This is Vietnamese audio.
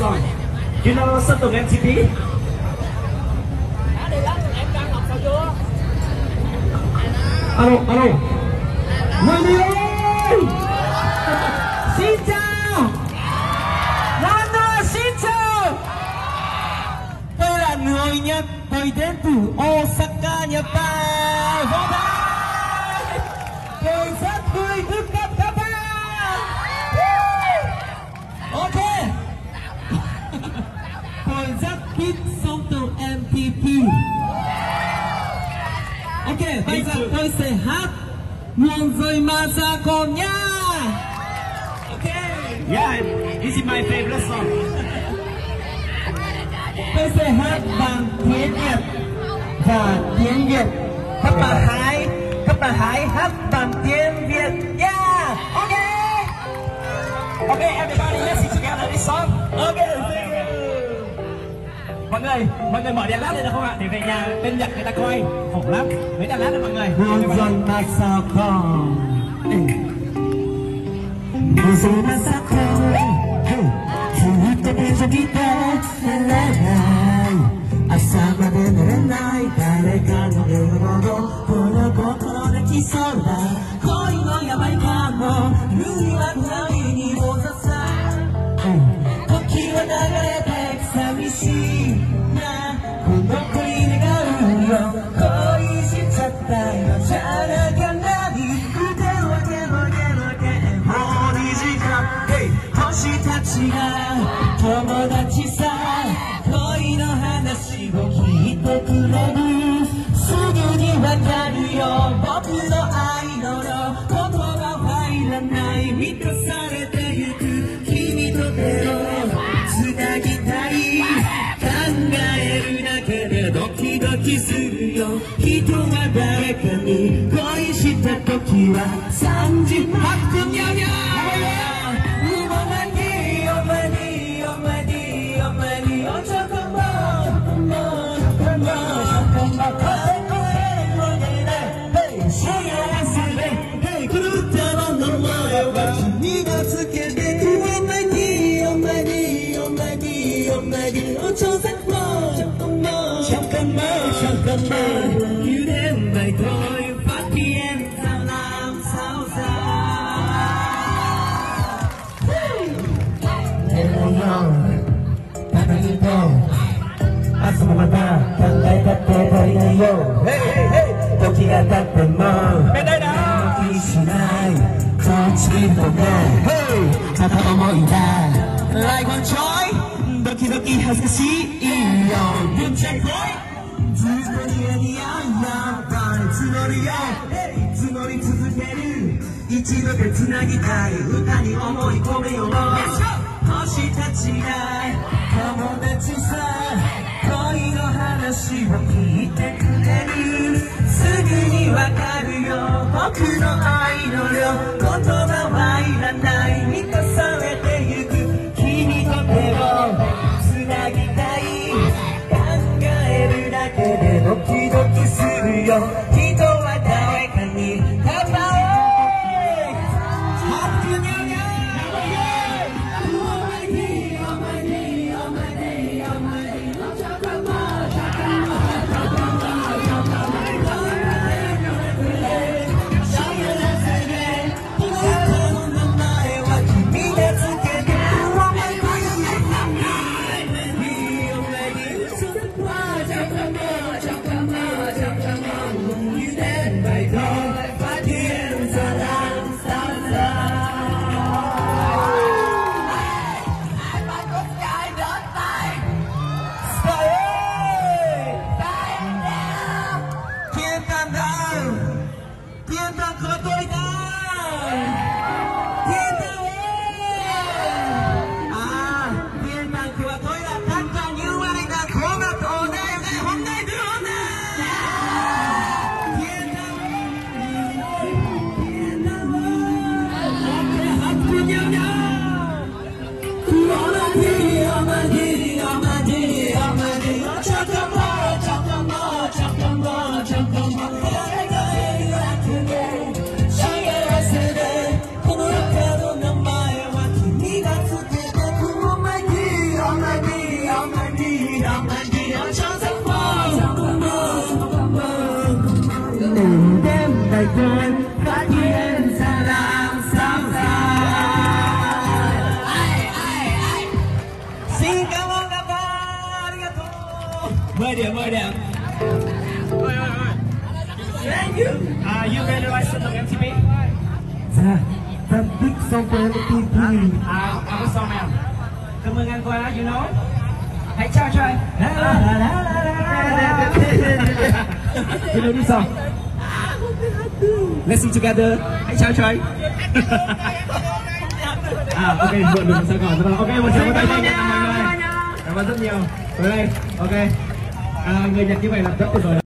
song. You know Sơn Tùng MTP? Alo, alo. Người đi ơi! Ok, bây giờ tôi sẽ hát. Muôn rơi mà ra con nha Ok. Yeah, this is my favorite song. Tôi sẽ hát bằng tiếng Nhật và tiếng Việt. Các bạn hãy, các bạn hãy hát bằng tiếng Việt. Yeah, ok. Ok, everybody, let's sing together this song. Ok, thank you mọi người mọi người mở đèn lát lên được không ạ? Để về nhà bên nhật người ta coi. Khổ lắm. Mấy đèn lát đấy mọi người. Hương Masako Hương Masako Hương Masako 朝まで寝れない誰かの笑顔この心で来そうだたちが友達さ恋の話を聞いてくれるすぐにわかるよ僕の愛のの言葉入らない満たされてゆく君と手をつなぎたい考えるだけでドキドキするよ人は誰かに恋した時は trong cơn mơ chẳng cần mơ như đêm ngày thôi phát khi em sao làm sao ra? Hello young, Tanahito, Asumata, Tangay Tate Tarinayo Toki ga tatte mo, Namoki shinai, Chonchi toge, Tata omoi da, Lai Guan Choi, Doki Doki Hasashi よぶっちゃこいずっと逃げにややっぱ募りや募り続ける。一度でつなぎたい歌に思い込めよう星たちが友達さ恋の話を聞いてくれる。すぐにわかるよ。僕の愛。tomorrow. 喝多。10 điểm 10 điểm Thank you À, you ready to listen to MTV? Dạ, dạ big song của MTV À, à, cái song em. Cảm ơn anh qua, you know. Hãy chào cho anh. La la la la la la You know this song. Let's sing together. Hãy chào cho anh. à, ok, mượn được một sao còn. Ok, một tràng tay cho mọi người. Cảm ơn rất nhiều. Tới đây, ok. À, người Nhật như vậy là rất tuyệt vời.